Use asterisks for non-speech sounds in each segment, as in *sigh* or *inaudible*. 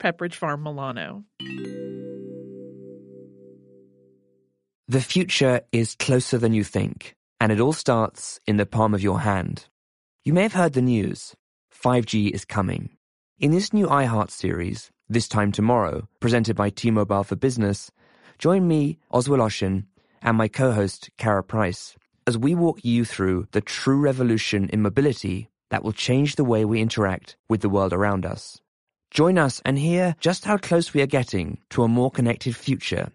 Pepperidge Farm Milano. The future is closer than you think, and it all starts in the palm of your hand. You may have heard the news 5G is coming. In this new iHeart series, This Time Tomorrow, presented by T Mobile for Business, join me, Oz Woloshyn, and my co host, Kara Price, as we walk you through the true revolution in mobility that will change the way we interact with the world around us. Join us and hear just how close we are getting to a more connected future.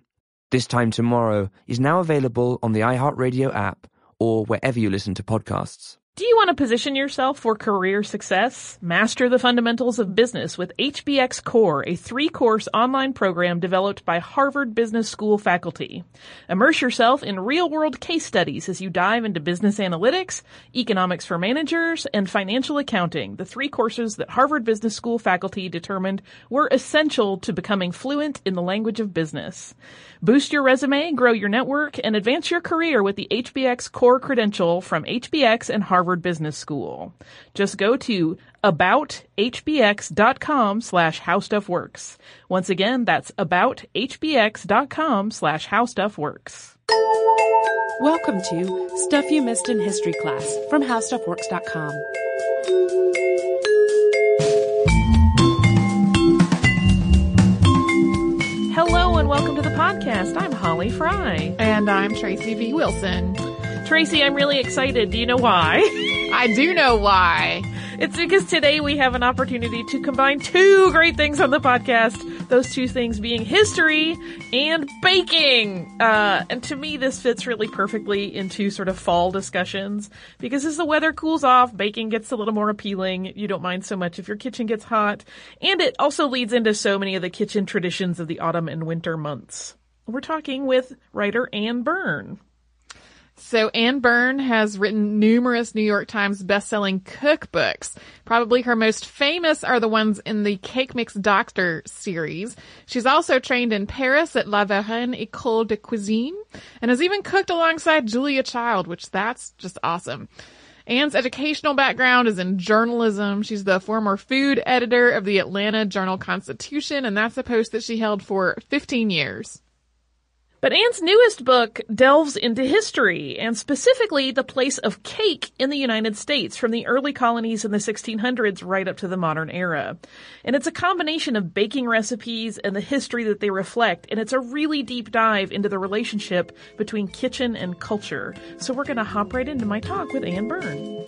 This Time Tomorrow is now available on the iHeartRadio app or wherever you listen to podcasts. Do you want to position yourself for career success? Master the fundamentals of business with HBX Core, a three-course online program developed by Harvard Business School faculty. Immerse yourself in real-world case studies as you dive into business analytics, economics for managers, and financial accounting, the three courses that Harvard Business School faculty determined were essential to becoming fluent in the language of business. Boost your resume, grow your network, and advance your career with the HBX Core credential from HBX and Harvard Business School. Just go to abouthbx.com slash howstuffworks. Once again, that's abouthbx.com slash howstuffworks. Welcome to Stuff You Missed in History Class from howstuffworks.com. Hello and welcome to the podcast. I'm Holly Fry. And I'm Tracy V. Wilson. Tracy, I'm really excited. Do you know why? *laughs* I do know why. It's because today we have an opportunity to combine two great things on the podcast. Those two things being history and baking. Uh, and to me, this fits really perfectly into sort of fall discussions because as the weather cools off, baking gets a little more appealing. You don't mind so much if your kitchen gets hot. And it also leads into so many of the kitchen traditions of the autumn and winter months. We're talking with writer Anne Byrn. So Anne Byrn has written numerous New York Times best-selling cookbooks. Probably her most famous are the ones in the Cake Mix Doctor series. She's also trained in Paris at La Varenne École de Cuisine and has even cooked alongside Julia Child, which that's just awesome. Anne's educational background is in journalism. She's the former food editor of the Atlanta Journal Constitution, and that's a post that she held for 15 years. But Anne's newest book delves into history and specifically the place of cake in the United States from the early colonies in the 1600s right up to the modern era. And it's a combination of baking recipes and the history that they reflect. And it's a really deep dive into the relationship between kitchen and culture. So we're going to hop right into my talk with Anne Byrn.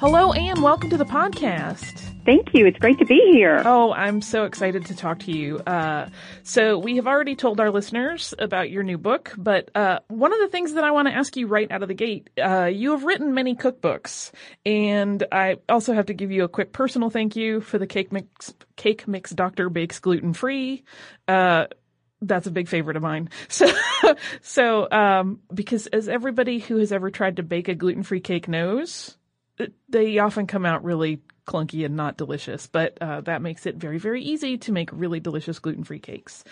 Hello, Anne. Welcome to the podcast. Thank you. It's great to be here. Oh, I'm so excited to talk to you. Uh, so we have already told our listeners about your new book, but uh, one of the things that I want to ask you right out of the gate, uh, you have written many cookbooks, and I also have to give you a quick personal thank you for the Cake Mix Cake Mix Doctor Bakes Gluten Free. Uh, that's a big favorite of mine. *laughs* So, so um, because as everybody who has ever tried to bake a gluten free cake knows, they often come out really clunky and not delicious, but uh, that makes it very, very easy to make really delicious gluten-free cakes.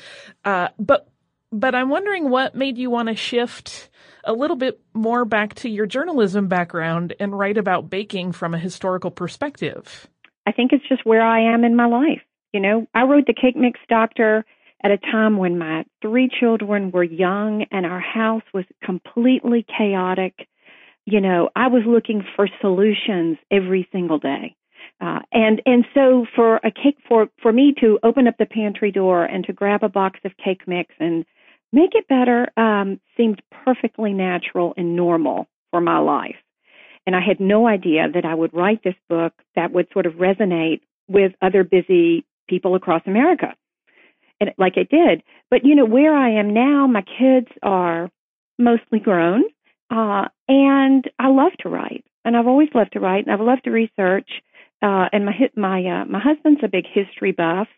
Uh, but but I'm wondering what made you want to shift a little bit more back to your journalism background and write about baking from a historical perspective. I think it's just where I am in my life. You know, I wrote the Cake Mix Doctor at a time when my three children were young and our house was completely chaotic. You know, I was looking for solutions every single day. Uh, and and so for a cake for for me to open up the pantry door and to grab a box of cake mix and make it better um, seemed perfectly natural and normal for my life. And I had no idea that I would write this book that would sort of resonate with other busy people across America. And like it did. But you know, where I am now, my kids are mostly grown. Uh, and I love to write. And I've always loved to write and I've loved to research. Uh, and my, my, uh, my husband's a big history buff.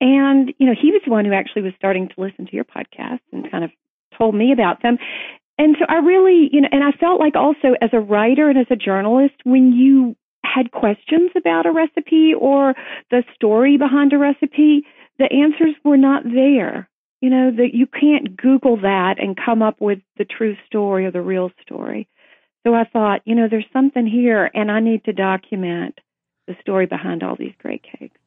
And, you know, he was the one who actually was starting to listen to your podcast and kind of told me about them. And so I really, you know, and I felt like also as a writer and as a journalist, when you had questions about a recipe or the story behind a recipe, the answers were not there. You know, that you can't Google that and come up with the true story or the real story. So I thought, you know, there's something here and I need to document the story behind all these great cakes.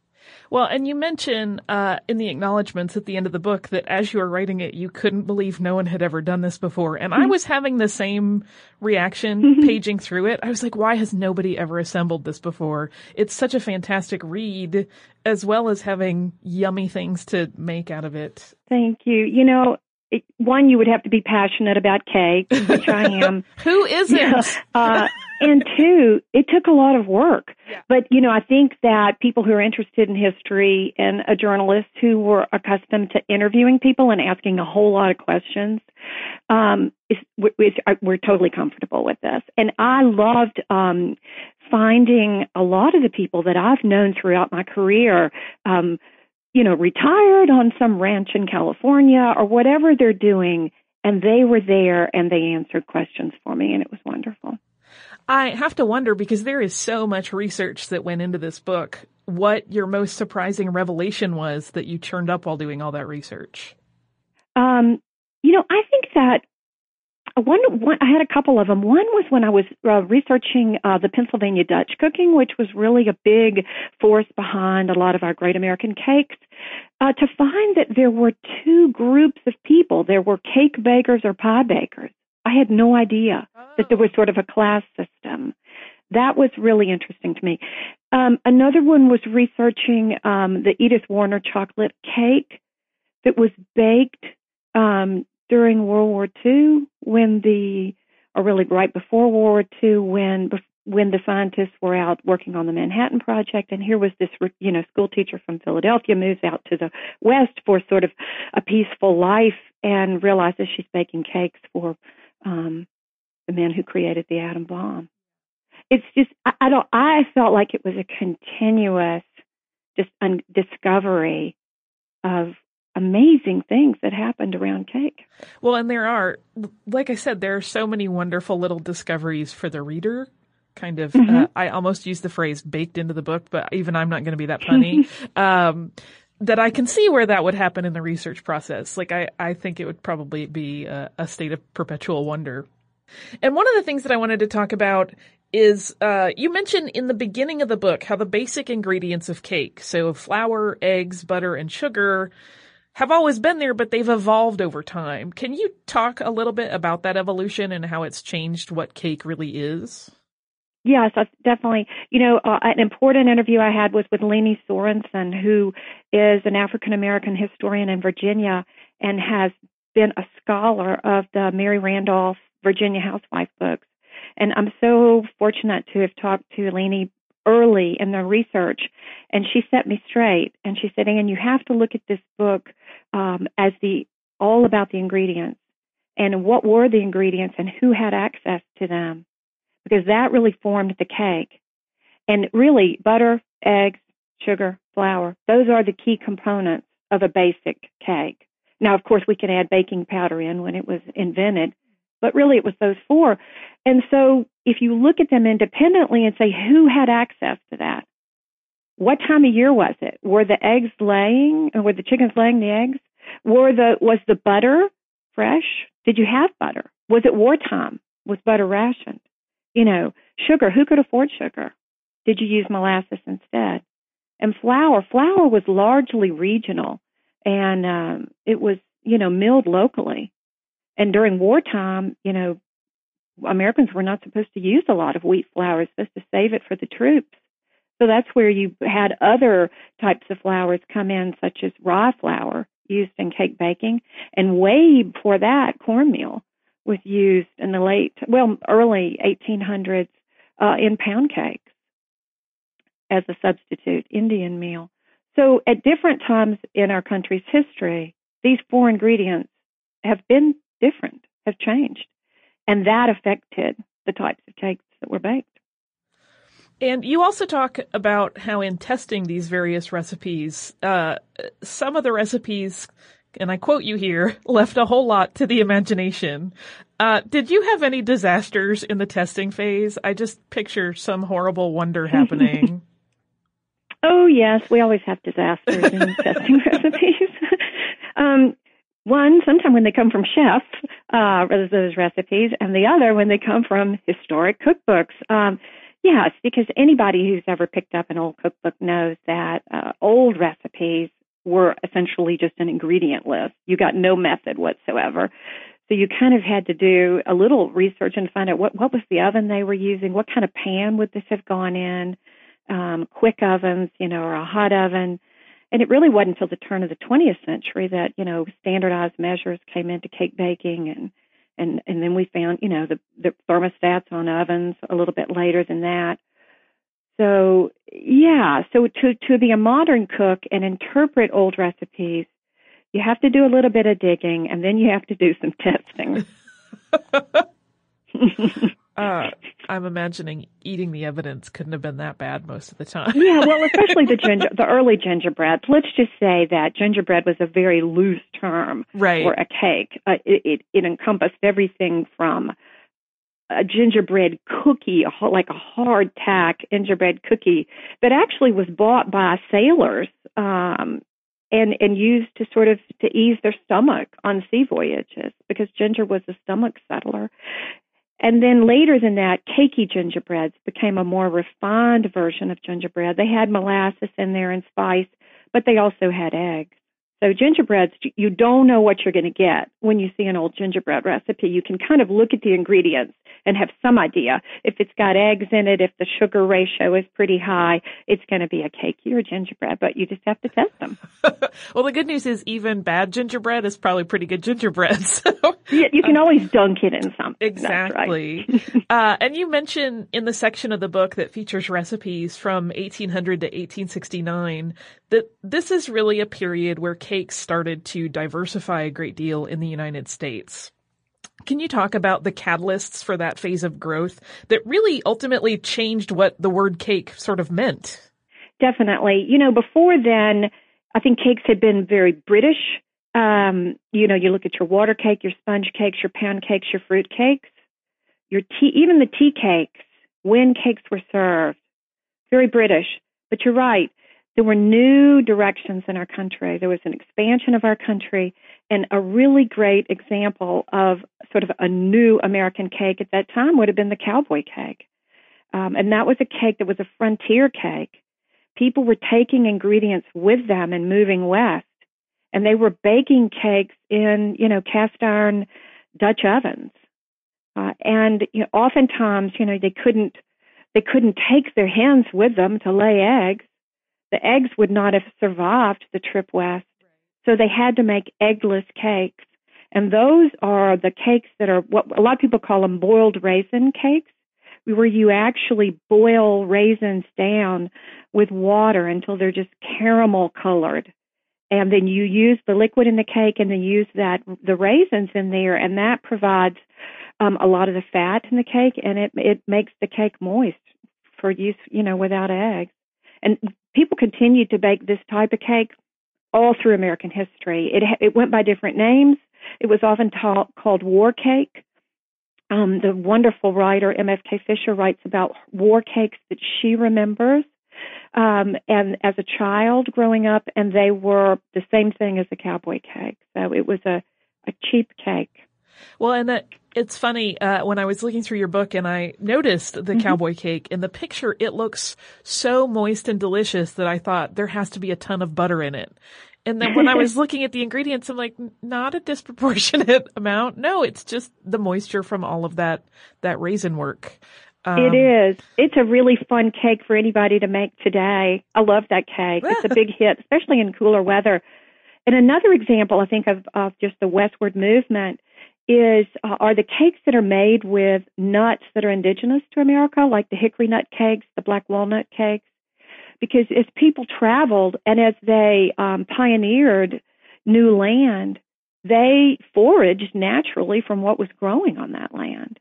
Well, and you mention uh, in the acknowledgments at the end of the book that as you were writing it, you couldn't believe no one had ever done this before. And I mm-hmm. was having the same reaction mm-hmm. paging through it. I was like, why has nobody ever assembled this before? It's such a fantastic read, as well as having yummy things to make out of it. Thank you. You know, one, you would have to be passionate about cake, which I *laughs* am. Who isn't? Yeah. Uh, and two, it took a lot of work. Yeah. But, you know, I think that people who are interested in history and a journalist who were accustomed to interviewing people and asking a whole lot of questions, um, is, is, we're totally comfortable with this. And I loved, um, finding a lot of the people that I've known throughout my career, um, you know, retired on some ranch in California or whatever they're doing. And they were there and they answered questions for me and it was wonderful. I have to wonder because there is so much research that went into this book. What your most surprising revelation was that you churned up while doing all that research? Um, you know, I think that one, one, I had a couple of them. One was when I was uh, researching uh, the Pennsylvania Dutch cooking, which was really a big force behind a lot of our great American cakes. Uh, to find that there were two groups of people. There were cake bakers or pie bakers. I had no idea oh. that there was sort of a class system. That was really interesting to me. Um, another one was researching um, the Edith Warner chocolate cake that was baked um, during World War II when the, or really right before World War II when when the scientists were out working on the Manhattan Project, and here was this, you know, school teacher from Philadelphia moves out to the West for sort of a peaceful life and realizes she's baking cakes for um, the man who created the atom bomb. It's just I, I don't. I felt like it was a continuous just un- discovery of amazing things that happened around cake. Well, and there are, like I said, there are so many wonderful little discoveries for the reader. Kind of, mm-hmm. uh, I almost use the phrase baked into the book, but even I'm not going to be that punny. *laughs* um, that I can see where that would happen in the research process. Like I, I think it would probably be a, a state of perpetual wonder. And one of the things that I wanted to talk about is uh, you mentioned in the beginning of the book how the basic ingredients of cake, so flour, eggs, butter, and sugar, have always been there, but they've evolved over time. Can you talk a little bit about that evolution and how it's changed what cake really is? Yes, definitely. You know, uh, an important interview I had was with Leni Sorensen, who is an African American historian in Virginia and has been a scholar of the Mary Randolph Virginia Housewife books. And I'm so fortunate to have talked to Leni early in the research, and she set me straight. And she said, "Anne, you have to look at this book um, as the all about the ingredients and what were the ingredients and who had access to them." because that really formed the cake. And really, butter, eggs, sugar, flour, those are the key components of a basic cake. Now, of course, we can add baking powder in when it was invented, but really it was those four. And so if you look at them independently and say, who had access to that? What time of year was it? Were the eggs laying or were the chickens laying the eggs? Were the, was the butter fresh? Did you have butter? Was it wartime? Was butter rationed? You know, sugar, who could afford sugar? Did you use molasses instead? And flour, flour was largely regional and um, it was, you know, milled locally. And during wartime, you know, Americans were not supposed to use a lot of wheat flour, supposed to save it for the troops. So that's where you had other types of flours come in, such as rye flour used in cake baking, and way before that, cornmeal was used in the late, well, early 1800s uh, in pound cakes as a substitute Indian meal. So at different times in our country's history, these four ingredients have been different, have changed. And that affected the types of cakes that were baked. And you also talk about how in testing these various recipes, uh, some of the recipes, and I quote you here, *laughs* left a whole lot to the imagination. Uh, did you have any disasters in the testing phase? I just picture some horrible wonder happening. *laughs* oh yes, we always have disasters in *laughs* testing recipes. um, one, sometimes when they come from chefs, uh, those recipes, and the other when they come from historic cookbooks. Um, yes, because anybody who's ever picked up an old cookbook knows that uh, old recipes were essentially just an ingredient list. You got no method whatsoever. So you kind of had to do a little research and find out what, what was the oven they were using, what kind of pan would this have gone in, um, quick ovens, you know, or a hot oven. And it really wasn't until the turn of the 20th century that, you know, standardized measures came into cake baking and, and, and then we found, you know, the, the thermostats on ovens a little bit later than that. So yeah, so to, to be a modern cook and interpret old recipes, you have to do a little bit of digging and then you have to do some *laughs* testing. *laughs* uh, *laughs* I'm imagining eating the evidence couldn't have been that bad most of the time. yeah, well, *laughs* especially the ginger, the early gingerbreads. Let's just say that gingerbread was a very loose term right. for a cake. Uh, it, it, it encompassed everything from a gingerbread cookie, like a hard tack gingerbread cookie that actually was bought by sailors um, and and used to sort of to ease their stomach on sea voyages because ginger was a stomach settler. And then later than that, cakey gingerbreads became a more refined version of gingerbread. They had molasses in there and spice, but they also had eggs. So gingerbreads, you don't know what you're going to get when you see an old gingerbread recipe. You can kind of look at the ingredients and have some idea. If it's got eggs in it, if the sugar ratio is pretty high, it's going to be a cakey or gingerbread, but you just have to test them. *laughs* well, the good news is even bad gingerbread is probably pretty good gingerbread. *laughs* So. Yeah, you can always dunk it in something. Exactly. Right. *laughs* uh, and you mentioned in the section of the book that features recipes from 1800 to 1869 that this is really a period where started to diversify a great deal in the United States. Can you talk about the catalysts for that phase of growth that really ultimately changed what the word cake sort of meant? Definitely. You know, before then, I think cakes had been very British. Um, you know, you look at your water cake, your sponge cakes, your pound cakes, your fruit cakes, your tea, even the tea cakes, when cakes were served, very British. But you're right there were new directions in our country. There was an expansion of our country, and a really great example of sort of a new American cake at that time would have been the cowboy cake. Um, and that was a cake that was a frontier cake. People were taking ingredients with them and moving west, and they were baking cakes in, you know, cast iron Dutch ovens. Uh, and you know, oftentimes, you know, they couldn't they couldn't take their hens with them to lay eggs the eggs would not have survived the trip west. So they had to make eggless cakes. And those are the cakes that are what a lot of people call them boiled raisin cakes, where you actually boil raisins down with water until they're just caramel colored. And then you use the liquid in the cake and then use that the raisins in there and that provides um, a lot of the fat in the cake and it it makes the cake moist for use, you know, without eggs. And people continued to bake this type of cake all through American history. It it went by different names. It was often ta- called war cake. Um, the wonderful writer M.F.K. Fisher writes about war cakes that she remembers, um, and as a child growing up, and they were the same thing as a cowboy cake. So it was a a cheap cake. Well, and that it's funny uh, when I was looking through your book and I noticed the mm-hmm. cowboy cake in the picture. It looks so moist and delicious that I thought there has to be a ton of butter in it. And then when I was *laughs* looking at the ingredients, I'm like, not a disproportionate *laughs* amount. No, it's just the moisture from all of that that raisin work. Um, it is. It's a really fun cake for anybody to make today. I love that cake. It's a *laughs* big hit, especially in cooler weather. And another example, I think, of, of just the westward movement is uh, are the cakes that are made with nuts that are indigenous to America, like the hickory nut cakes, the black walnut cakes. because as people traveled and as they um, pioneered new land, they foraged naturally from what was growing on that land.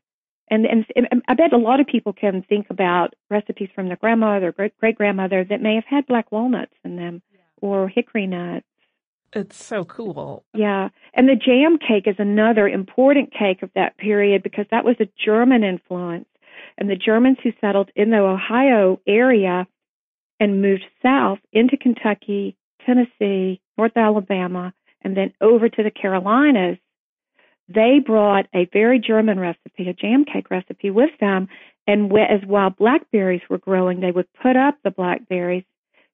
And, and, and I bet a lot of people can think about recipes from their grandmother, great great grandmother that may have had black walnuts in them or hickory nuts. It's so cool. Yeah. And the jam cake is another important cake of that period because that was a German influence. And the Germans who settled in the Ohio area and moved south into Kentucky, Tennessee, North Alabama, and then over to the Carolinas, they brought a very German recipe, a jam cake recipe with them. And as while blackberries were growing, they would put up the blackberries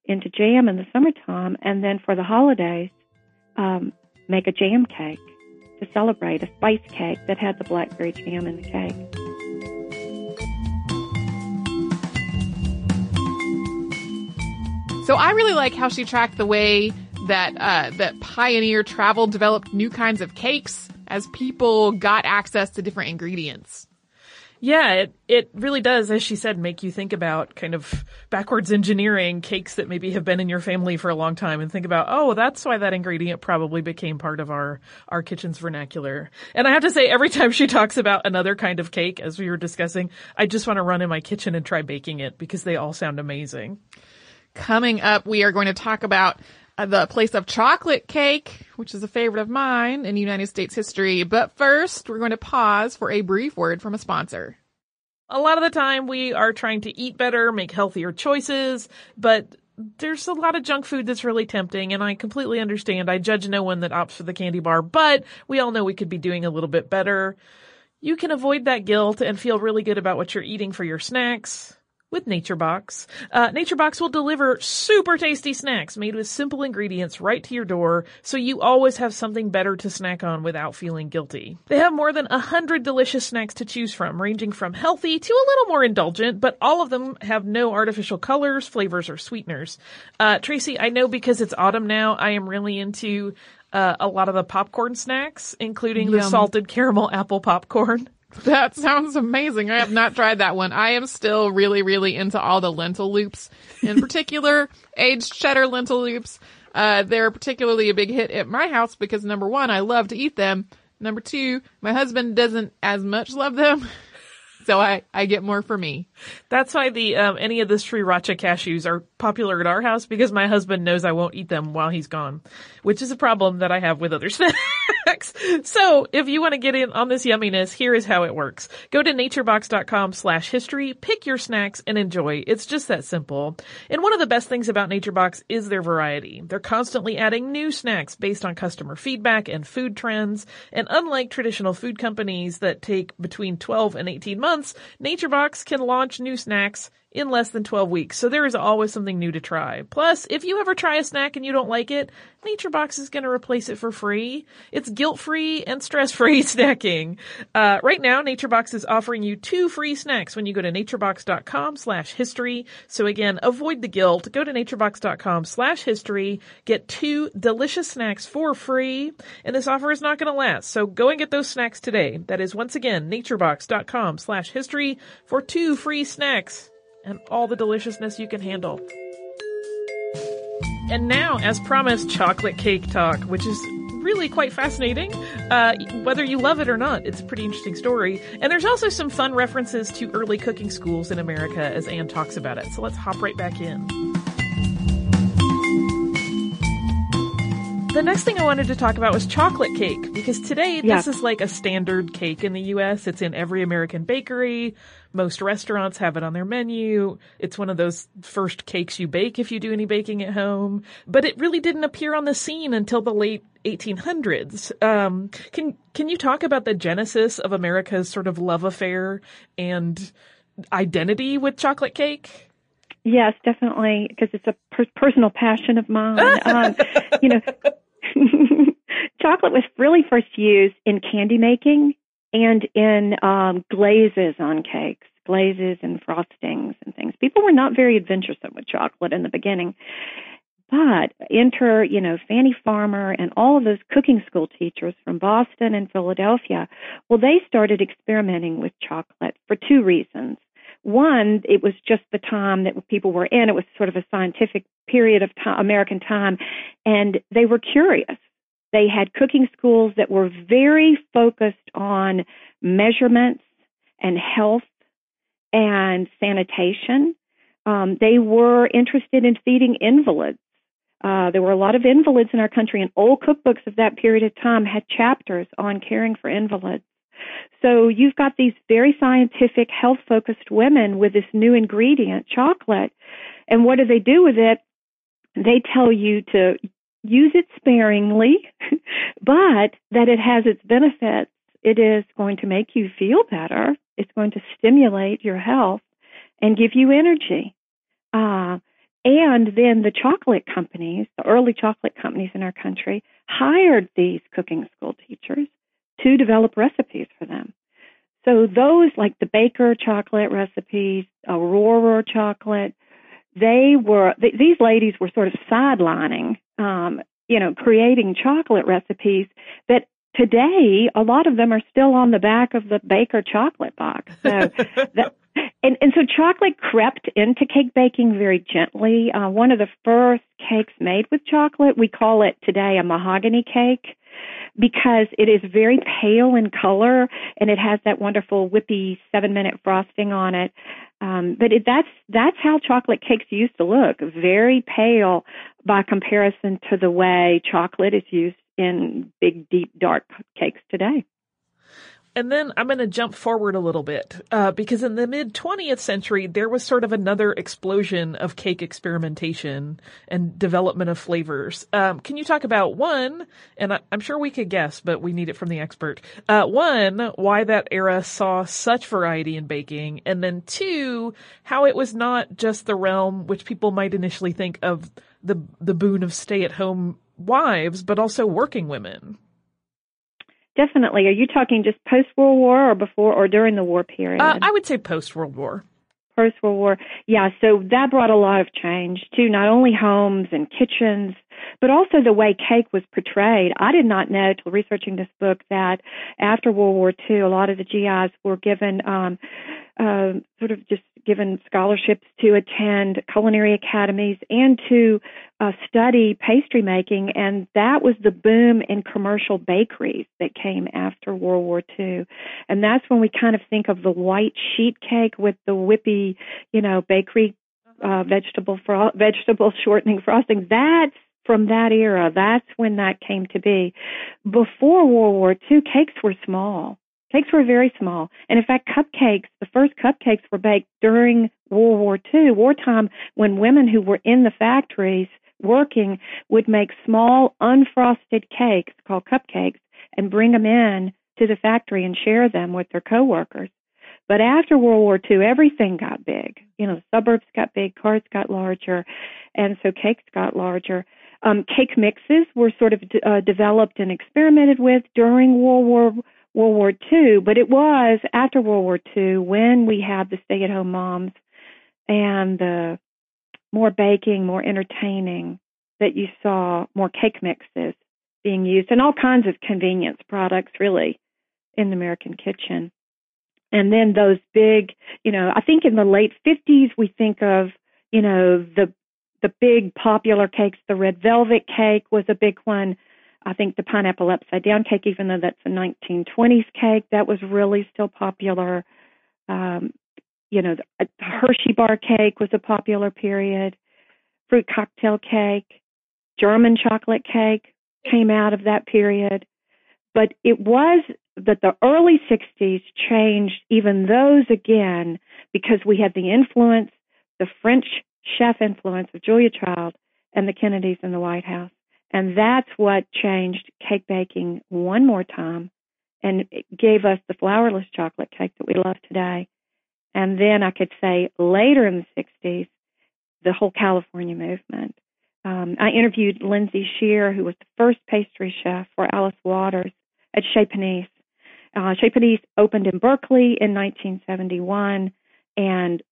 into jam in the summertime, and then for the holidays, um, make a jam cake to celebrate a spice cake that had the blackberry jam in the cake. So I really like how she tracked the way that uh, that pioneer travel developed new kinds of cakes as people got access to different ingredients. Yeah, it, it really does, as she said, make you think about kind of backwards engineering cakes that maybe have been in your family for a long time and think about, oh, that's why that ingredient probably became part of our, our kitchen's vernacular. And I have to say, every time she talks about another kind of cake, as we were discussing, I just want to run in my kitchen and try baking it because they all sound amazing. Coming up, we are going to talk about Uh, the place of chocolate cake, which is a favorite of mine in United States history. But first, we're going to pause for a brief word from a sponsor. A lot of the time we are trying to eat better, make healthier choices, but there's a lot of junk food that's really tempting and I completely understand. I judge no one that opts for the candy bar, but we all know we could be doing a little bit better. You can avoid that guilt and feel really good about what you're eating for your snacks with NatureBox. Uh, NatureBox will deliver super tasty snacks made with simple ingredients right to your door, so you always have something better to snack on without feeling guilty. They have more than a hundred delicious snacks to choose from, ranging from healthy to a little more indulgent, but all of them have no artificial colors, flavors, or sweeteners. Uh, Tracy, I know because it's autumn now, I am really into uh, a lot of the popcorn snacks, including Yum. the salted caramel apple popcorn. *laughs* That sounds amazing. I have not tried that one. I am still really, really into all the lentil loops, in *laughs* particular, aged cheddar lentil loops. Uh, they're particularly a big hit at my house because number one, I love to eat them. Number two, my husband doesn't as much love them. *laughs* So I, I get more for me. That's why the um, any of the sriracha cashews are popular at our house because my husband knows I won't eat them while he's gone, which is a problem that I have with other *laughs* snacks. so if you want to get in on this yumminess, here is how it works. Go to naturebox.com slash history, pick your snacks and enjoy. It's just that simple. And one of the best things about NatureBox is their variety. They're constantly adding new snacks based on customer feedback and food trends. And unlike traditional food companies that take between 12 and 18 months, NatureBox can launch new snacks in less than 12 weeks. So there is always something new to try. Plus, if you ever try a snack and you don't like it, NatureBox is going to replace it for free. It's guilt-free and stress-free *laughs* snacking. Uh, right now, NatureBox is offering you two free snacks when you go to naturebox.com slash history. So again, avoid the guilt. Go to naturebox.com slash history. Get two delicious snacks for free. And this offer is not going to last. So go and get those snacks today. That is once again, naturebox.com slash history for two free snacks and all the deliciousness you can handle. And now, as promised, chocolate cake talk, which is really quite fascinating. Uh, whether you love it or not, it's a pretty interesting story. And there's also some fun references to early cooking schools in America as Anne talks about it. So let's hop right back in. The next thing I wanted to talk about was chocolate cake because today Yeah. this is like a standard cake in the US. It's in every American bakery. Most restaurants have it on their menu. It's one of those first cakes you bake if you do any baking at home. But it really didn't appear on the scene until the late 1800s. Um, can can you talk about the genesis of America's sort of love affair and identity with chocolate cake? Yes, definitely, because it's a per- personal passion of mine. um, you know, *laughs* chocolate was really first used in candy making and in um, glazes on cakes, glazes and frostings and things. People were not very adventuresome with chocolate in the beginning. But enter, you know, Fannie Farmer and all of those cooking school teachers from Boston and Philadelphia. Well, they started experimenting with chocolate for two reasons. One, it was just the time that people were in. It was sort of a scientific period of time, American time, and they were curious. They had cooking schools that were very focused on measurements and health and sanitation. Um, they were interested in feeding invalids. Uh, there were a lot of invalids in our country, and old cookbooks of that period of time had chapters on caring for invalids. So you've got these very scientific, health focused women with this new ingredient, chocolate. And what do they do with it? They tell you to use it sparingly, *laughs* but that it has its benefits. It is going to make you feel better. It's going to stimulate your health and give you energy. Uh, and then the chocolate companies, the early chocolate companies in our country, hired these cooking school teachers to develop recipes for them. So those like the Baker chocolate recipes, Aurora chocolate, they were th- these ladies were sort of sidelining, um, you know, creating chocolate recipes that today a lot of them are still on the back of the Baker chocolate box. So *laughs* that, and, and so chocolate crept into cake baking very gently. Uh, one of the first cakes made with chocolate, we call it today a mahogany cake because it is very pale in color and it has that wonderful whippy seven minute frosting on it. Um, but it, that's that's how chocolate cakes used to look, very pale by comparison to the way chocolate is used in big, deep, dark cakes today. And then I'm going to jump forward a little bit uh, because in the mid 20th century there was sort of another explosion of cake experimentation and development of flavors. Um, can you talk about one? And I, am sure we could guess, but we need it from the expert. Uh, one, why that era saw such variety in baking, and then two, how it was not just the realm which people might initially think of the the boon of stay at home wives, but also working women. Definitely. Are you talking just post World War or before or during the war period? Uh, I would say post World War. Post World War. Yeah, so that brought a lot of change to not only homes and kitchens, but also the way cake was portrayed. I did not know till researching this book that after World War II, a lot of the GIs were given um, uh, sort of just given scholarships to attend culinary academies and to uh, study pastry making, and that was the boom in commercial bakeries that came after World War II. And that's when we kind of think of the white sheet cake with the whippy, you know, bakery uh, vegetable fro- vegetable *laughs* shortening frosting. That's from that era. That's when that came to be. Before World War II, cakes were small. Cakes were very small. And in fact, cupcakes, the first cupcakes were baked during World War II, wartime, when women who were in the factories working would make small unfrosted cakes called cupcakes and bring them in to the factory and share them with their coworkers. But after World War II, everything got big. You know, the suburbs got big, cars got larger, and so cakes got larger. Um, cake mixes were sort of uh, developed and experimented with during World War World War II, but it was after World War II when we had the stay at home moms and the more baking, more entertaining that you saw more cake mixes being used and all kinds of convenience products really in the American kitchen. And then those big, you know, I think in the late 50s we think of, you know, the the big popular cakes, the red velvet cake was a big one. I think the pineapple upside down cake, even though that's a 1920s cake, that was really still popular. Um, you know, the Hershey bar cake was a popular period. Fruit cocktail cake, German chocolate cake came out of that period. But it was that the early 60s changed even those again because we had the influence, the French chef influence of Julia Child and the Kennedys in the White House. And that's what changed cake baking one more time and gave us the flourless chocolate cake that we love today. And then I could say later in the 60s, the whole California movement. Um, I interviewed Lindsey Shere, who was the first pastry chef for Alice Waters at Chez Panisse. Uh, Chez Panisse opened in Berkeley in 1971, and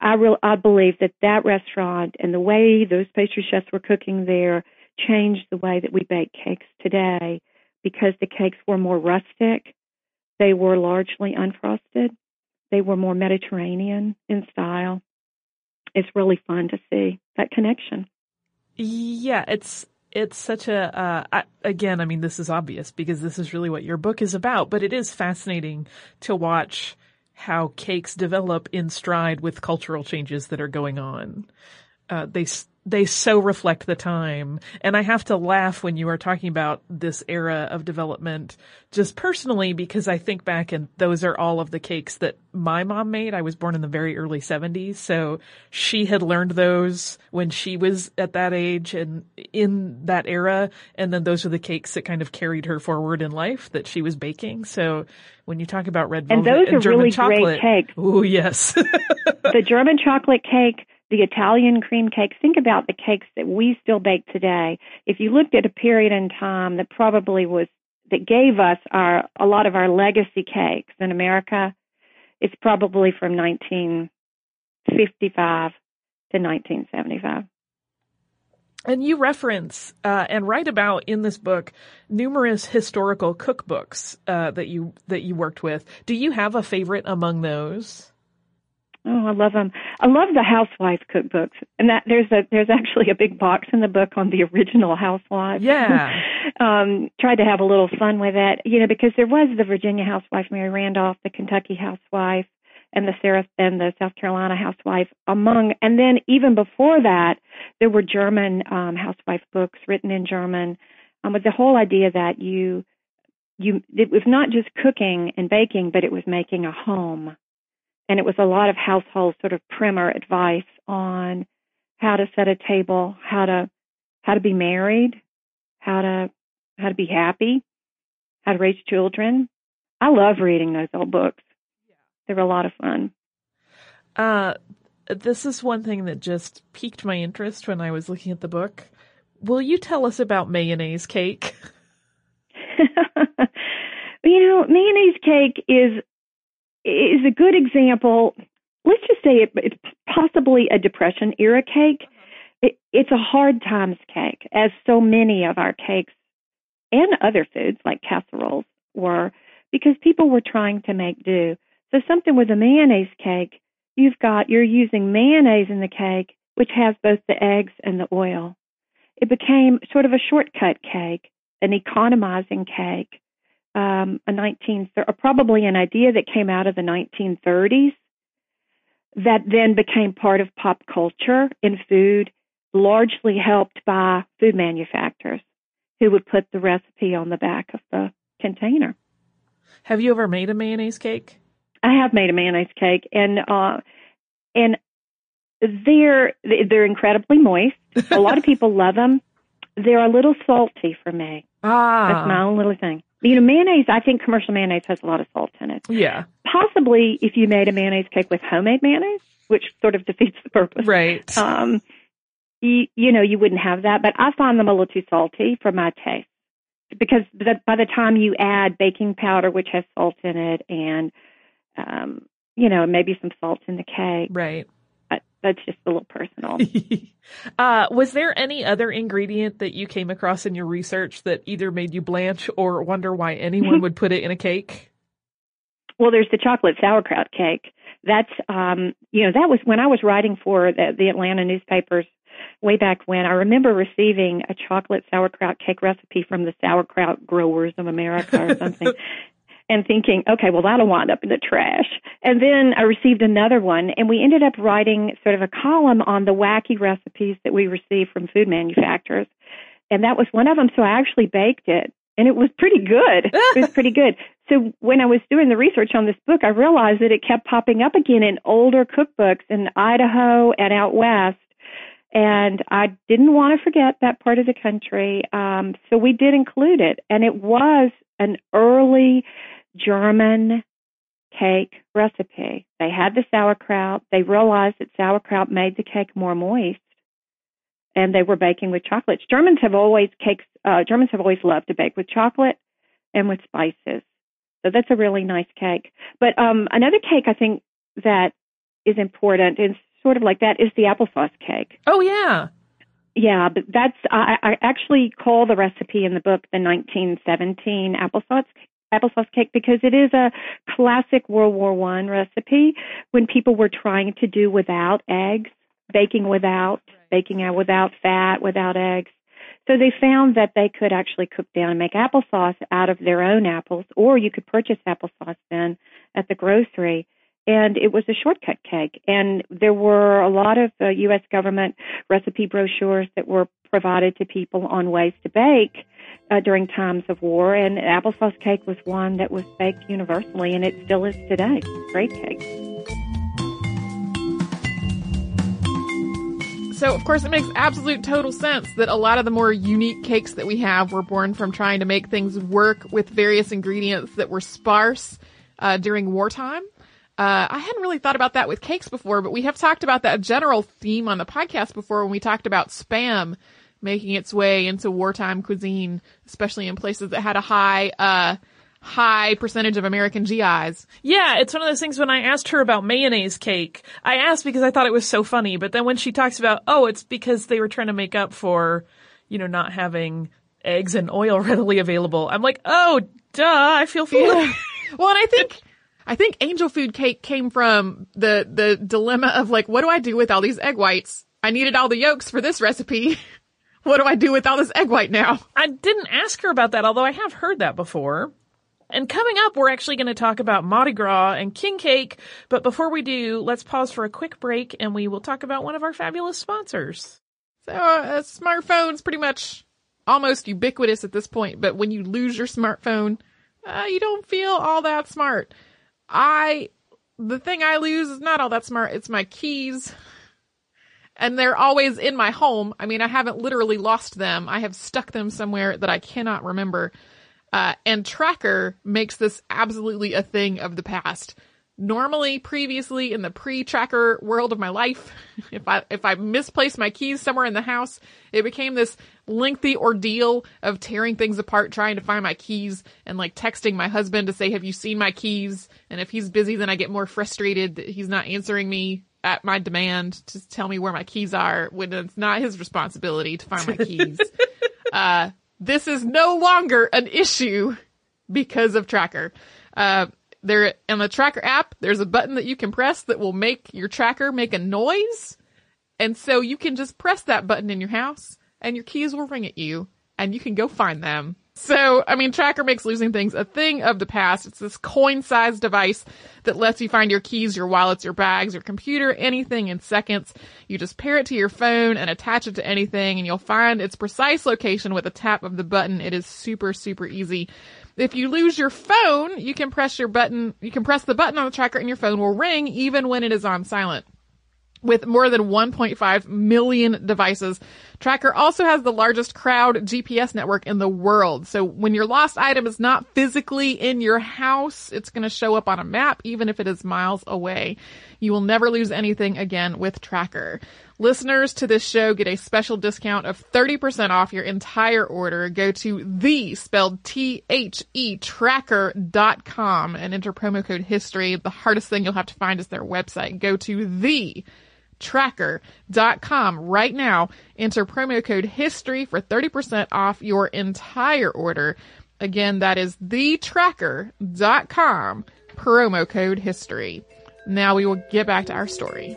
I, re- I believe that that restaurant and the way those pastry chefs were cooking there changed the way that we bake cakes today because the cakes were more rustic. They were largely unfrosted. they were more Mediterranean in style. It's really fun to see that connection. Yeah, it's it's such a uh, I, again. I mean, this is obvious because this is really what your book is about. But it is fascinating to watch how cakes develop in stride with cultural changes that are going on. Uh, they they so reflect the time. And I have to laugh when you are talking about this era of development just personally because I think back and those are all of the cakes that my mom made. I was born in the very early 70s. So she had learned those when she was at that age and in that era. And then those are the cakes that kind of carried her forward in life that she was baking. So when you talk about red velvet and those and are German really chocolate, great cakes. Oh yes. *laughs* the German chocolate cake the Italian cream cakes. Think about the cakes that we still bake today. If you looked at a period in time that probably was that gave us our a lot of our legacy cakes in America, it's probably from 1955 to 1975. And you reference uh, and write about in this book numerous historical cookbooks uh, that you that you worked with. Do you have a favorite among those? Oh, I love them. I love the housewife cookbooks, and that there's a there's actually a big box in the book on the original housewife. Yeah. *laughs* um, tried to have a little fun with it, you know, because there was the Virginia housewife, Mary Randolph, the Kentucky housewife, and the Sarah and the South Carolina housewife among, and then even before that, there were German um, housewife books written in German, um, with the whole idea that you you it was not just cooking and baking, but it was making a home and it was a lot of household sort of primer advice on how to set a table, how to how to be married, how to how to be happy, how to raise children. I love reading those old books. They were a lot of fun. Uh, this is one thing that just piqued my interest when I was looking at the book. Will you tell us about mayonnaise cake? *laughs* you know, mayonnaise cake is is a good example. Let's just say it, it's possibly a depression era cake. Mm-hmm. It, it's a hard times cake, as so many of our cakes and other foods like casseroles were, because people were trying to make do. So something with a mayonnaise cake, you've got you're using mayonnaise in the cake, which has both the eggs and the oil. It became sort of a shortcut cake, an economizing cake um, a 19 or probably an idea that came out of the 1930s that then became part of pop culture in food, largely helped by food manufacturers who would put the recipe on the back of the container. Have you ever made a mayonnaise cake? I have made a mayonnaise cake, and uh, and they're they're incredibly moist. a lot of *laughs* people love them. They're a little salty for me. Ah, that's my own little thing. You know, mayonnaise, I think commercial mayonnaise has a lot of salt in it. Yeah. Possibly if you made a mayonnaise cake with homemade mayonnaise, which sort of *laughs* defeats the purpose. Right. Um, you, you know, you wouldn't have that, but I find them a little too salty for my taste because the, by the time you add baking powder, which has salt in it, and, um, you know, maybe some salt in the cake. Right that's just a little personal. *laughs* uh, was there any other ingredient that you came across in your research that either made you blanch or wonder why anyone *laughs* would put it in a cake? Well, there's the chocolate sauerkraut cake. That's, um, you know, that was when I was writing for the, the Atlanta newspapers way back when. I remember receiving a chocolate sauerkraut cake recipe from the Sauerkraut Growers of America or *laughs* something and thinking, okay, well, that'll wind up in the trash. And then I received another one, and we ended up writing sort of a column on the wacky recipes that we received from food manufacturers. And that was one of them. So I actually baked it, and it was pretty good. *laughs* it was pretty good. So when I was doing the research on this book, I realized that it kept popping up again in older cookbooks in Idaho and out west. And I didn't want to forget that part of the country. Um, so we did include it. And it was an early German cake recipe. They had the sauerkraut. They realized that sauerkraut made the cake more moist, and they were baking with chocolates. Germans have always cakes. Uh, Germans have always loved to bake with chocolate and with spices. So that's a really nice cake. But um, another cake I think that is important and sort of like that is the applesauce cake. Oh yeah. Yeah, but that's I, I actually call the recipe in the book the 1917 applesauce applesauce cake because it is a classic World War One recipe when people were trying to do without eggs, baking without, baking out without fat, without eggs. So they found that they could actually cook down and make applesauce out of their own apples, or you could purchase applesauce then at the grocery. And it was a shortcut cake. And there were a lot of uh, U.S. government recipe brochures that were provided to people on ways to bake uh, during times of war. And applesauce cake was one that was baked universally, and it still is today. Great cake. So, of course, it makes absolute total sense that a lot of the more unique cakes that we have were born from trying to make things work with various ingredients that were sparse uh, during wartime. Uh, I hadn't really thought about that with cakes before, but we have talked about that general theme on the podcast before when we talked about spam making its way into wartime cuisine, especially in places that had a high, uh, high percentage of American GIs. Yeah, it's one of those things when I asked her about mayonnaise cake, I asked because I thought it was so funny, but then when she talks about, oh, it's because they were trying to make up for, you know, not having eggs and oil *laughs* readily available, I'm like, oh, duh, I feel foolish. Yeah. well, and I think, *laughs* I think angel food cake came from the, the dilemma of like, what do I do with all these egg whites? I needed all the yolks for this recipe. *laughs* what do I do with all this egg white now? I didn't ask her about that, although I have heard that before. And coming up, we're actually going to talk about Mardi Gras and King Cake. But before we do, let's pause for a quick break and we will talk about one of our fabulous sponsors. So, uh, a smartphone's pretty much almost ubiquitous at this point, but when you lose your smartphone, uh, you don't feel all that smart. I, the thing I lose is not all that smart. It's my keys. And they're always in my home. I mean, I haven't literally lost them. I have stuck them somewhere that I cannot remember. Uh, and Tracker makes this absolutely a thing of the past. Normally, previously in the pre-tracker world of my life, *laughs* if I, if I misplaced my keys somewhere in the house, it became this lengthy ordeal of tearing things apart, trying to find my keys and like texting my husband to say, have you seen my keys? And if he's busy, then I get more frustrated that he's not answering me at my demand to tell me where my keys are when it's not his responsibility to find my *laughs* keys. uh, this is no longer an issue because of Tracker. Uh, there in the Tracker app, there's a button that you can press that will make your tracker make a noise. And so you can just press that button in your house and your keys will ring at you and you can go find them. So, I mean, Tracker makes losing things a thing of the past. It's this coin-sized device that lets you find your keys, your wallets, your bags, your computer, anything in seconds. You just pair it to your phone and attach it to anything and you'll find its precise location with a tap of the button. It is super, super easy. If you lose your phone, you can press your button, you can press the button on the tracker and your phone will ring even when it is on silent with more than 1.5 million devices. Tracker also has the largest crowd GPS network in the world. So when your lost item is not physically in your house, it's going to show up on a map, even if it is miles away. You will never lose anything again with Tracker. Listeners to this show get a special discount of 30% off your entire order. Go to the spelled T-H-E tracker.com and enter promo code history. The hardest thing you'll have to find is their website. Go to the tracker.com right now. Enter promo code history for 30% off your entire order. Again, that is thetracker.com, promo code history. Now we will get back to our story.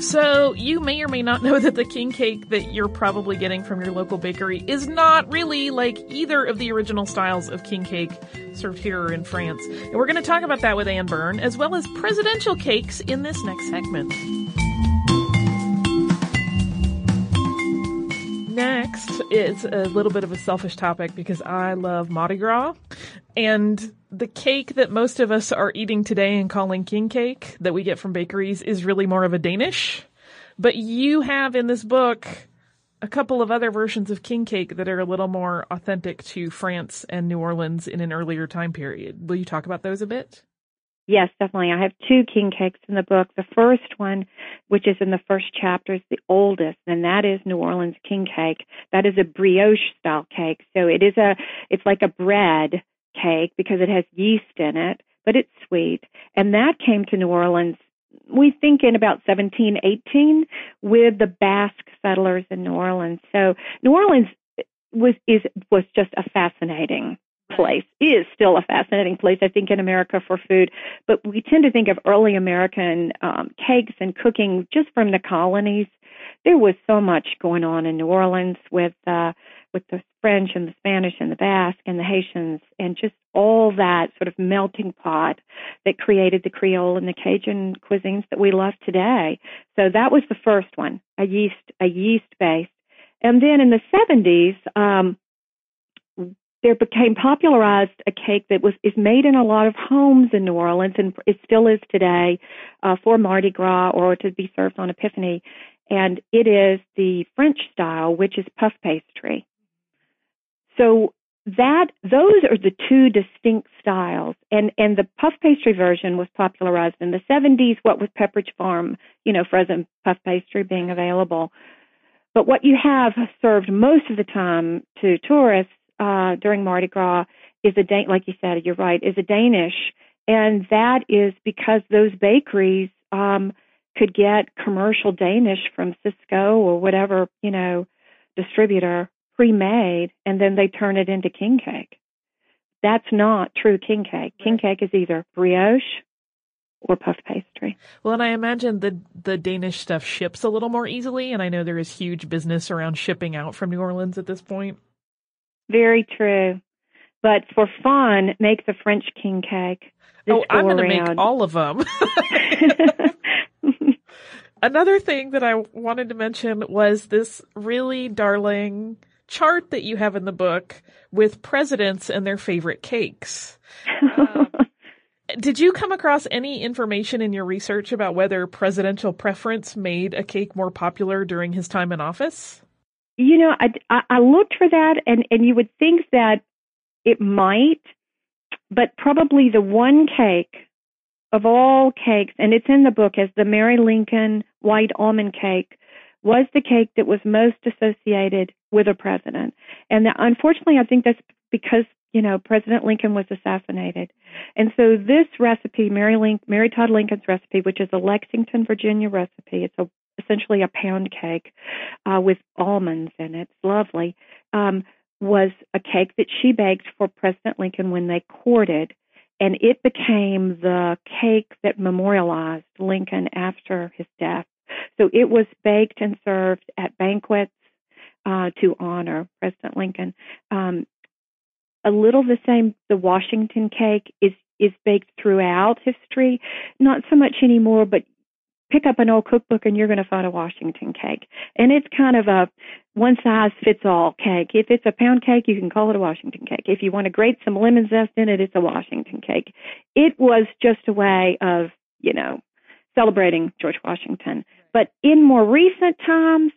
So, you may or may not know that the king cake that you're probably getting from your local bakery is not really like either of the original styles of king cake served here in France. And we're going to talk about that with Anne Byrn, as well as presidential cakes in this next segment. Is a little bit of a selfish topic because I love Mardi Gras. And the cake that most of us are eating today and calling king cake that we get from bakeries is really more of a Danish. But you have in this book a couple of other versions of king cake that are a little more authentic to France and New Orleans in an earlier time period. Will you talk about those a bit? Yes, definitely. I have two king cakes in the book. The first one, which is in the first chapter, is the oldest, and that is New Orleans king cake. That is a brioche style cake. So it is a, it's like a bread cake because it has yeast in it, but it's sweet. And that came to New Orleans, we think in about 1718 with the Basque settlers in New Orleans. So New Orleans was is was just a fascinating place is still a fascinating place i think in america for food. But we tend to think of early american um, cakes and cooking just from the colonies. There was so much going on in new orleans with uh with the french and the spanish and the basque and the haitians and just all that sort of melting pot that created the creole and the cajun cuisines that we love today. So that was the first one a yeast a yeast based and then in the 70s, um, there became popularized a cake that was is made in a lot of homes in New Orleans, and it still is today uh, for Mardi Gras or to be served on Epiphany. And it is the French style, which is puff pastry. So that those are the two distinct styles and and the puff pastry version was popularized in the 70s what with Pepperidge Farm you know frozen puff pastry being available but what you have served most of the time to tourists uh, during Mardi Gras is a Dan- like you said, you're right, is a Danish, and that is because those bakeries um, could get commercial Danish from Sysco or whatever you know distributor pre-made, and then they turn it into king cake. That's not true king cake. King cake is either brioche or puff pastry. Well, and I imagine the the Danish stuff ships a little more easily, and I know there is huge business around shipping out from New Orleans at this point. Very true. But for fun, make the French king cake. oh, I'm going to make all of them. *laughs* *laughs* Another thing that I wanted to mention was this really darling chart that you have in the book with presidents and their favorite cakes. Um, *laughs* did you come across any information in your research about whether presidential preference made a cake more popular during his time in office? You know, I, I looked for that, and, and you would think that it might, but probably the one cake of all cakes, and it's in the book as the Mary Lincoln white almond cake, was the cake that was most associated with a president. And that, unfortunately, I think that's because you know, President Lincoln was assassinated. And so this recipe, Mary, Link, Mary Todd Lincoln's recipe, which is a Lexington, Virginia recipe, it's a, essentially a pound cake uh, with almonds in it. It's lovely. Um, was a cake that she baked for President Lincoln when they courted, and it became the cake that memorialized Lincoln after his death. So it was baked and served at banquets uh, to honor President Lincoln. Um, a little the same. The Washington cake is is baked throughout history, not so much anymore, but pick up an old cookbook and you're going to find a Washington cake. And it's kind of a one size fits all cake. If it's a pound cake, you can call it a Washington cake. If you want to grate some lemon zest in it, it's a Washington cake. It was just a way of, you know, celebrating George Washington. But in more recent times,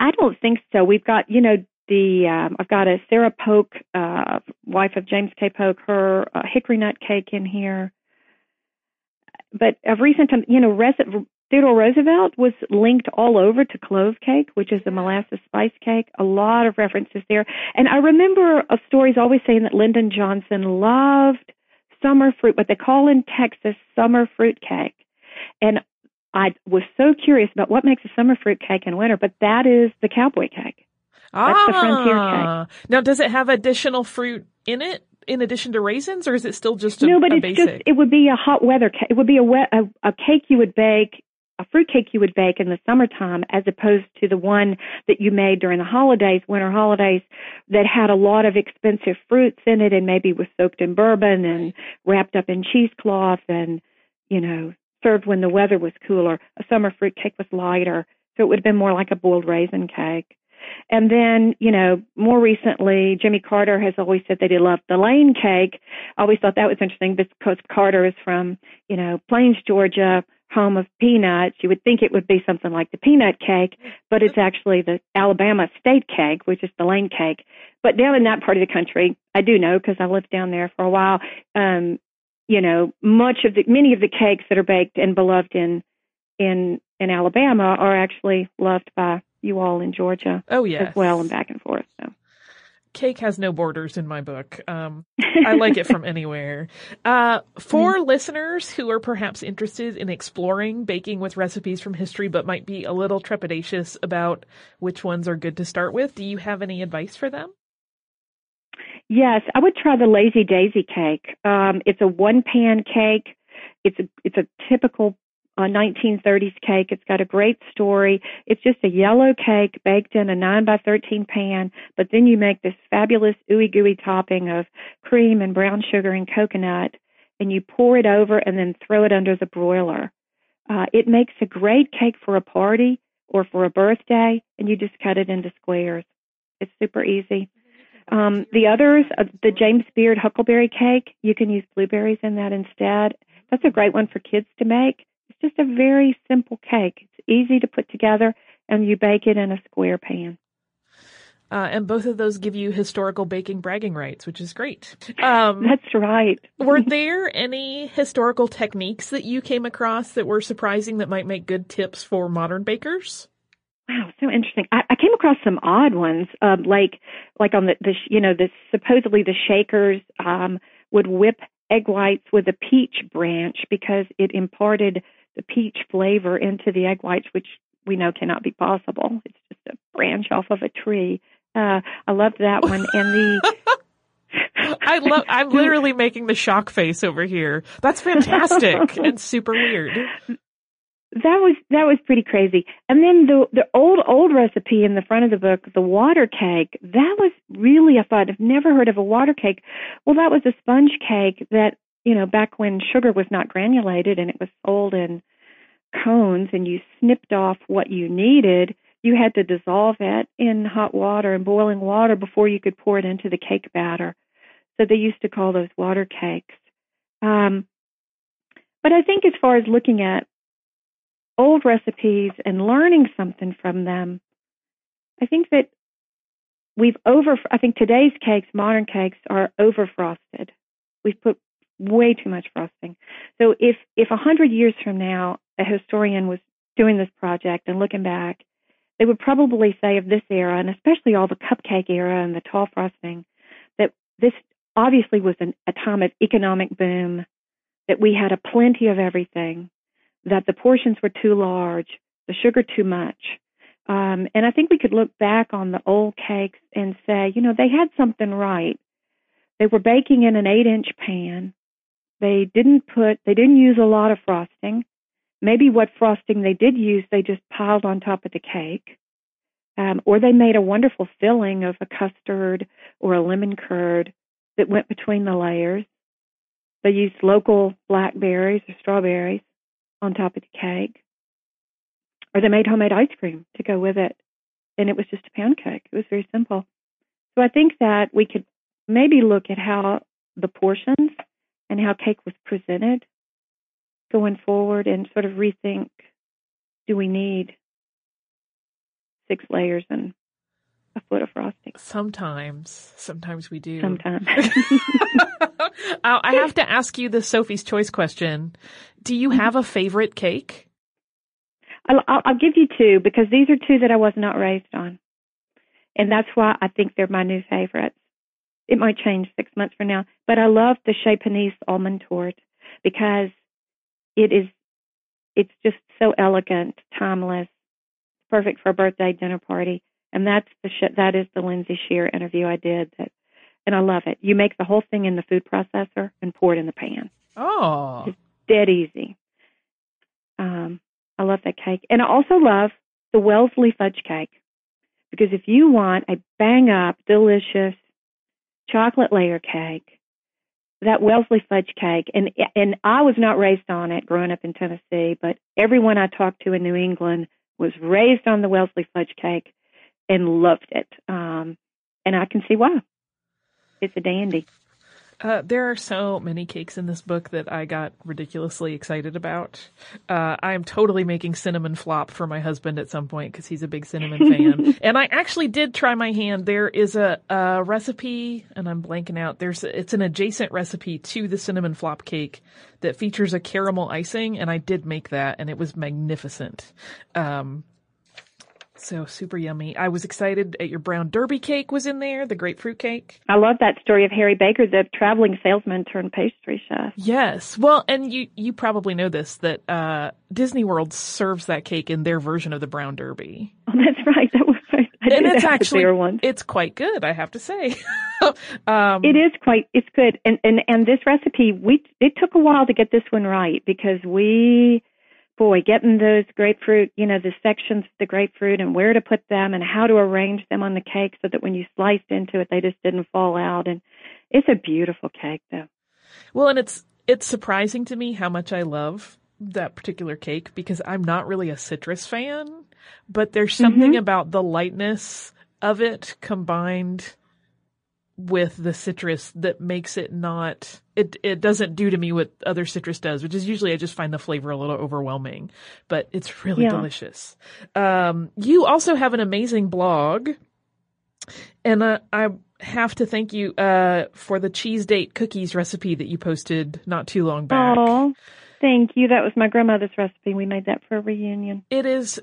I don't think so. We've got, you know, the um, I've got a Sarah Polk, uh, wife of James K. Polk, her uh, hickory nut cake in here. But of recent you know, Res- Theodore Roosevelt was linked all over to clove cake, which is a molasses spice cake. A lot of references there. And I remember stories always saying that Lyndon Johnson loved summer fruit, what they call in Texas summer fruit cake. And I was so curious about what makes a summer fruit cake in winter, but that is the cowboy cake. That's ah, the frontier cake. Now, does it have additional fruit in it? In addition to raisins, or is it still just a, no? But it's basic? just it would be a hot weather cake. It would be a, wet, a a cake you would bake a fruit cake you would bake in the summertime as opposed to the one that you made during the holidays, winter holidays, that had a lot of expensive fruits in it and maybe was soaked in bourbon and wrapped up in cheesecloth and, you know, served when the weather was cooler. A summer fruit cake was lighter, so it would have been more like a boiled raisin cake. And then, you know, more recently, Jimmy Carter has always said that he loved the Lane cake. I always thought that was interesting because Carter is from, you know, Plains, Georgia, home of peanuts. You would think it would be something like the peanut cake, but it's actually the Alabama state cake, which is the Lane cake. But down in that part of the country, I do know because I lived down there for a while. Um, you know, much of the many of the cakes that are baked and beloved in in in Alabama are actually loved by you all in Georgia. Oh yeah, as well, and back and forth. So. cake has no borders in my book. Um, *laughs* I like it from anywhere. Uh, for mm. listeners who are perhaps interested in exploring baking with recipes from history, but might be a little trepidatious about which ones are good to start with, do you have any advice for them? Yes, I would try the Lazy Daisy cake. Um, it's a one pan cake. It's a it's a typical a 1930s cake. It's got a great story. It's just a yellow cake baked in a 9 by 13 pan, but then you make this fabulous ooey gooey topping of cream and brown sugar and coconut, and you pour it over and then throw it under the broiler. Uh, it makes a great cake for a party or for a birthday, and you just cut it into squares. It's super easy. Um, the others, uh, the James Beard Huckleberry cake, you can use blueberries in that instead. That's a great one for kids to make. It's just a very simple cake. It's easy to put together, and you bake it in a square pan. Uh, and both of those give you historical baking bragging rights, which is great. *laughs* Um, That's right. *laughs* were there any historical techniques that you came across that were surprising that might make good tips for modern bakers? Wow, so interesting. I, I came across some odd ones, um, like like on the, the you know the supposedly the shakers um, would whip egg whites with a peach branch because it imparted the peach flavor into the egg whites, which we know cannot be possible. It's just a branch off of a tree. Uh, I loved that one. And the *laughs* I love. I'm literally making the shock face over here. That's fantastic *laughs* and super weird. That was that was pretty crazy. And then the the old old recipe in the front of the book, the water cake, that was really a fun. I've never heard of a water cake. Well, that was a sponge cake that you know, back when sugar was not granulated and it was sold in cones and you snipped off what you needed, you had to dissolve it in hot water and boiling water before you could pour it into the cake batter. So they used to call those water cakes. Um, but I think as far as looking at old recipes and learning something from them, I think that we've over, I think today's cakes, modern cakes, are over frosted. We've put way too much frosting. So if if a hundred years from now a historian was doing this project and looking back, they would probably say of this era, and especially all the cupcake era and the tall frosting, that this obviously was an, a time of economic boom, that we had a plenty of everything, that the portions were too large, the sugar too much. Um, and I think we could look back on the old cakes and say, you know, they had something right. They were baking in an eight inch pan. They didn't put, they didn't use a lot of frosting. Maybe what frosting they did use, they just piled on top of the cake. Um, or they made a wonderful filling of a custard or a lemon curd that went between the layers. They used local blackberries or strawberries on top of the cake. Or they made homemade ice cream to go with it. And it was just a pound cake. It was very simple. So I think that we could maybe look at how the portions and how cake was presented going forward and sort of rethink do we need six layers and a foot of frosting? Sometimes. Sometimes we do. Sometimes. *laughs* I have to ask you the Sophie's Choice question. Do you have a favorite cake? I'll, I'll give you two because these are two that I was not raised on. And that's why I think they're my new favorites. It might change six months from now, but I love the Chez Panisse almond torte because it is, it's just so elegant, timeless, perfect for a birthday dinner party. And that's the sh- that is the Lindsey Shere interview I did that, and I love it. You make the whole thing in the food processor and pour it in the pan. Oh, it's dead easy. Um, I love that cake, and I also love the Wellesley fudge cake because if you want a bang up, delicious chocolate layer cake, that Wellesley fudge cake, and and I was not raised on it growing up in Tennessee, but everyone I talked to in New England was raised on the Wellesley fudge cake and loved it. Um, and I can see why. It's a dandy. Uh, there are so many cakes in this book that I got ridiculously excited about. Uh, I am totally making cinnamon flop for my husband at some point because he's a big cinnamon *laughs* fan. and I actually did try my hand. There is a, a, recipe, and I'm blanking out. There's it's an adjacent recipe to the cinnamon flop cake that features a caramel icing, and I did make that, and it was magnificent. Um, So super yummy. I was excited at your brown derby cake was in there, the grapefruit cake. I love that story of Harry Baker, the traveling salesman turned pastry chef. Yes. Well, and you you probably know this that uh Disney World serves that cake in their version of the brown derby. Oh, that's right. That was right. I and it's actually it's quite good, I have to say. *laughs* um It is quite. It's good, and and and this recipe, we it took a while to get this one right because we, boy, getting those grapefruit, you know, the sections of the grapefruit and where to put them and how to arrange them on the cake so that when you sliced into it, they just didn't fall out. And it's a beautiful cake, though. Well, and it's it's surprising to me how much I love that particular cake because I'm not really a citrus fan, but there's mm-hmm. something about the lightness of it combined with the citrus that makes it not it it doesn't do to me what other citrus does, which is usually I just find the flavor a little overwhelming, but it's really Yeah. delicious. Um you also have an amazing blog and uh, I have to thank you uh, for the cheese date cookies recipe that you posted not too long back. Oh, thank you. That was my grandmother's recipe. We made that for a reunion. It is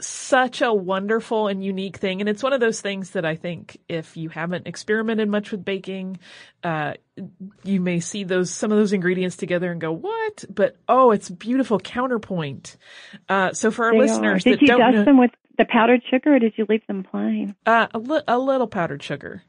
such a wonderful and unique thing, and it's one of those things that I think if you haven't experimented much with baking, uh, you may see those some of those ingredients together and go, "What?" But oh, it's beautiful counterpoint. Uh, so for our They are. listeners Did that you dust know, them with the powdered sugar, or did you leave them plain? uh, a, li- a little powdered sugar.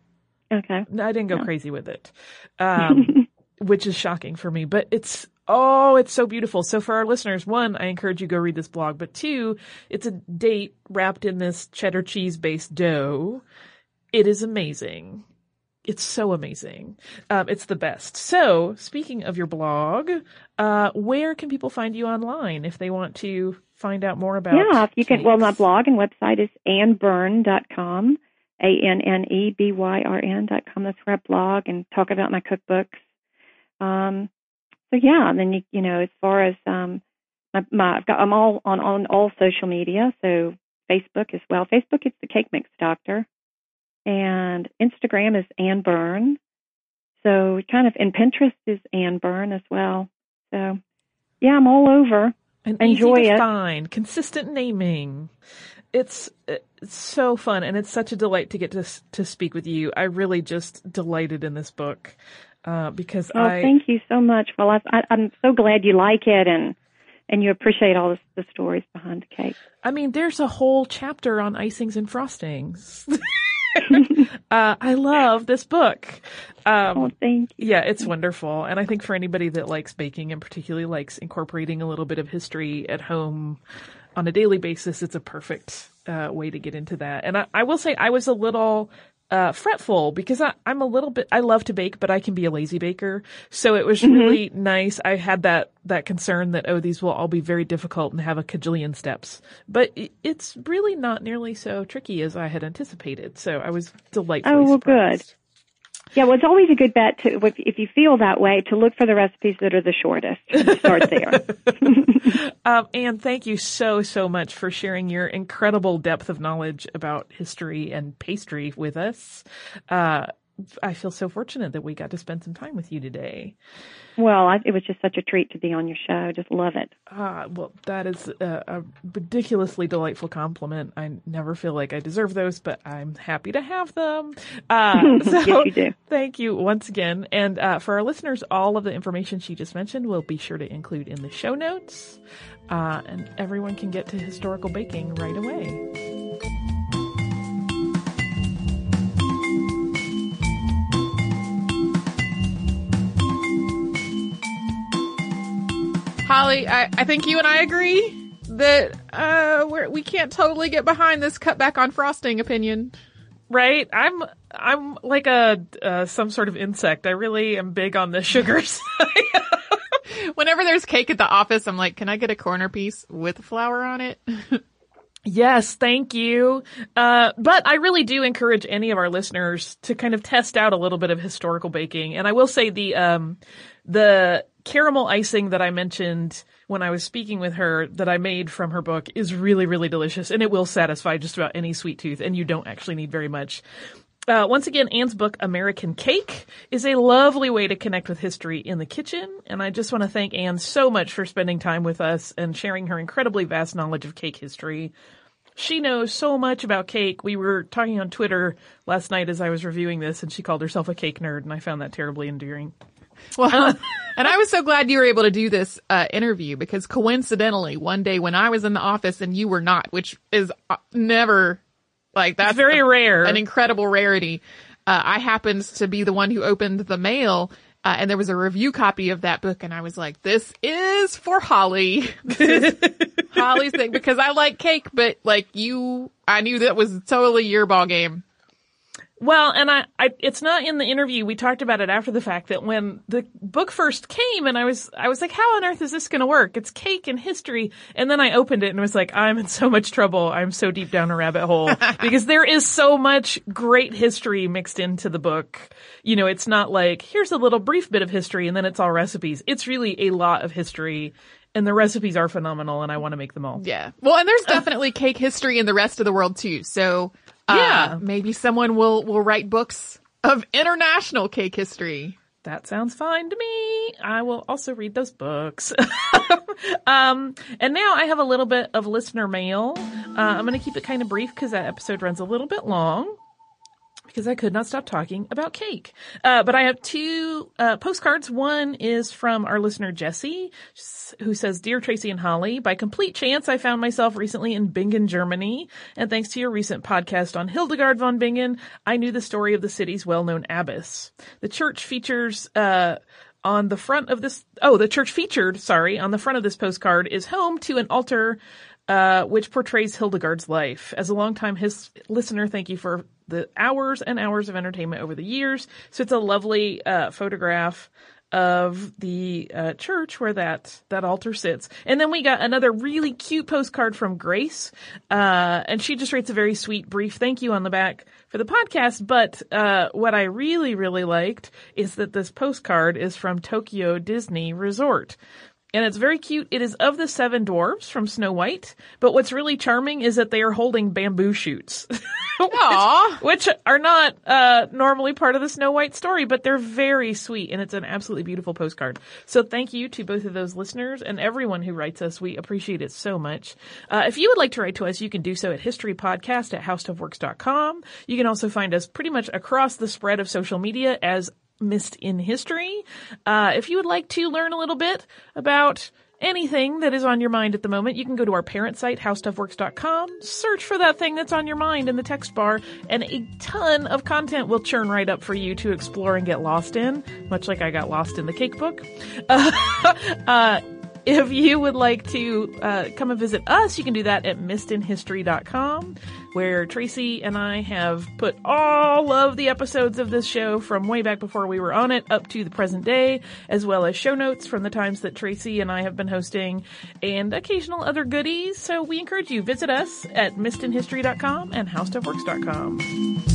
Okay. I didn't go No. crazy with it, um, *laughs* which is shocking for me. But it's oh, it's so beautiful. So for our listeners, one, I encourage you go read this blog. But two, it's a date wrapped in this cheddar cheese based dough. It is amazing. It's so amazing. Um, it's the best. So speaking of your blog, uh, where can people find you online if they want to find out more about? Yeah, if you can. Well, my blog and website is annebyrn.com, A N N E B Y R N dot com. That's where I blog and talk about my cookbooks. Um, so yeah, and then you you know as far as um, my, my I've got I'm all on on all social media. So Facebook as well. Facebook is the Cake Mix Doctor, and Instagram is Anne Byrn. So kind of and Pinterest is Anne Byrn as well. So yeah, I'm all over. and Enjoy easy to it. find, consistent naming. It's, it's so fun, and it's such a delight to get to to speak with you. I really just delighted in this book uh, because Oh, I thank you so much. Well, I, I, I'm so glad you like it and and you appreciate all the, the stories behind the cake. I mean, there's a whole chapter on icings and frostings. *laughs* uh, I love this book. Um, Oh, thank you. Yeah, it's wonderful. And I think for anybody that likes baking and particularly likes incorporating a little bit of history at home on a daily basis, it's a perfect uh, way to get into that. And I, I will say I was a little uh, fretful because I, I'm a little bit, I love to bake, but I can be a lazy baker. So it was really nice. I had that, that concern that, oh, these will all be very difficult and have a cajillion steps, but i- it's really not nearly so tricky as I had anticipated. So I was delightfully Oh, well, good. Yeah, well, it's always a good bet to if, you feel that way to look for the recipes that are the shortest. Start there. *laughs* Um, and thank you so, so much for sharing your incredible depth of knowledge about history and pastry with us. Uh, I feel so fortunate that we got to spend some time with you today. well, I, it was just such a treat to be on your show. Just love it. Ah, well, that is a, a ridiculously delightful compliment. I never feel like I deserve those, but I'm happy to have them. Uh, *laughs* so Yes, you do. thank you once again. And uh, for our listeners, all of the information she just mentioned will be sure to include in the show notes. Uh, and everyone can get to historical baking right away. Holly, I, I think you and I agree that uh, we're, we can't totally get behind this cutback on frosting opinion. Right? I'm I'm like a uh, some sort of insect. I really am big on the sugars. *laughs* *laughs* Whenever there's cake at the office, I'm like, can I get a corner piece with flour on it? *laughs* Yes, thank you. Uh, but I really do encourage any of our listeners to kind of test out a little bit of historical baking. And I will say the, um, the caramel icing that I mentioned when I was speaking with her that I made from her book is really, really delicious and it will satisfy just about any sweet tooth and you don't actually need very much. Uh, once again, Anne's book, American Cake, is a lovely way to connect with history in the kitchen. And I just want to thank Anne so much for spending time with us and sharing her incredibly vast knowledge of cake history. She knows so much about cake. We were talking on Twitter last night as I was reviewing this, and she called herself a cake nerd, and I found that terribly endearing. *laughs* Well, and I was so glad you were able to do this uh, interview because coincidentally, one day when I was in the office and you were not, which is uh, never like that's It's very a- rare. an incredible rarity. Uh, I happened to be the one who opened the mail. Uh, and there was a review copy of that book and I was like, this is for Holly. *laughs* This is Holly's thing because I like cake, but like you, I knew that was totally your ball game. Well, and I, I, it's not in the interview. We talked about it after the fact that when the book first came and I was, I was like, how on earth is this going to work? It's cake and history. And then I opened it and was like, I'm in so much trouble. I'm so deep down a rabbit hole *laughs* because there is so much great history mixed into the book. You know, it's not like, here's a little brief bit of history and then it's all recipes. It's really a lot of history and the recipes are phenomenal and I want to make them all. Yeah. Well, and there's definitely cake history in the rest of the world too. So, uh, Yeah. maybe someone will, will write books of international cake history. That sounds fine to me. I will also read those books. *laughs* um, and now I have a little bit of listener mail. Uh, I'm going to keep it kind of brief because that episode runs a little bit long because I could not stop talking about cake. Uh, but I have two uh, postcards. One is from our listener Jesse, who says, "Dear Tracy and Holly, by complete chance, I found myself recently in Bingen, Germany, and thanks to your recent podcast on Hildegard von Bingen, I knew the story of the city's well-known abbess. The church features." Uh, on the front of this, oh, the church featured, sorry, on the front of this postcard is home to an altar uh, which portrays Hildegard's life. As a longtime his listener, thank you for the hours and hours of entertainment over the years. So it's a lovely uh, photograph of the uh, church where that that altar sits. And then we got another really cute postcard from Grace, uh, and she just writes a very sweet, brief thank you on the back for the podcast. But uh, what I really, really liked is that this postcard is from Tokyo Disney Resort and it's very cute. It is of the seven dwarfs from Snow White, but what's really charming is that they are holding bamboo shoots. *laughs* Which, which are not uh, normally part of the Snow White story, but they're very sweet, and it's an absolutely beautiful postcard. So thank you to both of those listeners and everyone who writes us. We appreciate it so much. Uh, if you would like to write to us, you can do so at historypodcast at howstuffworks.com. You can also find us pretty much across the spread of social media as Missed in History. Uh, if you would like to learn a little bit about anything that is on your mind at the moment, you can go to our parent site, howstuffworks.com, search for that thing that's on your mind in the text bar, and a ton of content will churn right up for you to explore and get lost in, much like I got lost in the cake book. *laughs* Uh, uh, if you would like to uh, come and visit us, you can do that at missedinhistory.com, where Tracy and I have put all of the episodes of this show from way back before we were on it up to the present day, as well as show notes from the times that Tracy and I have been hosting, and occasional other goodies. So we encourage you visit us at missedinhistory.com and howstuffworks.com.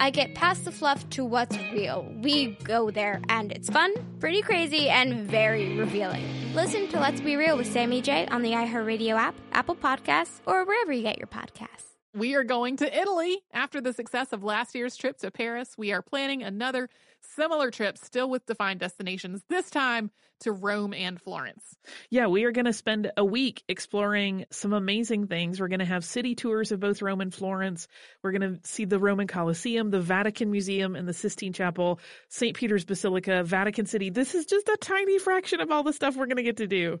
I get past the fluff to what's real. We go there, and it's fun, pretty crazy, and very revealing. Listen to Let's Be Real with Sammy J on the iHeartRadio app, Apple Podcasts, or wherever you get your podcasts. We are going to Italy. After the success of last year's trip to Paris, we are planning another similar trip, still with defined destinations, this time to Rome and Florence. Yeah, we are going to spend a week exploring some amazing things. We're going to have city tours of both Rome and Florence. We're going to see the Roman Colosseum, the Vatican Museum, and the Sistine Chapel, St. Peter's Basilica, Vatican City. This is just a tiny fraction of all the stuff we're going to get to do.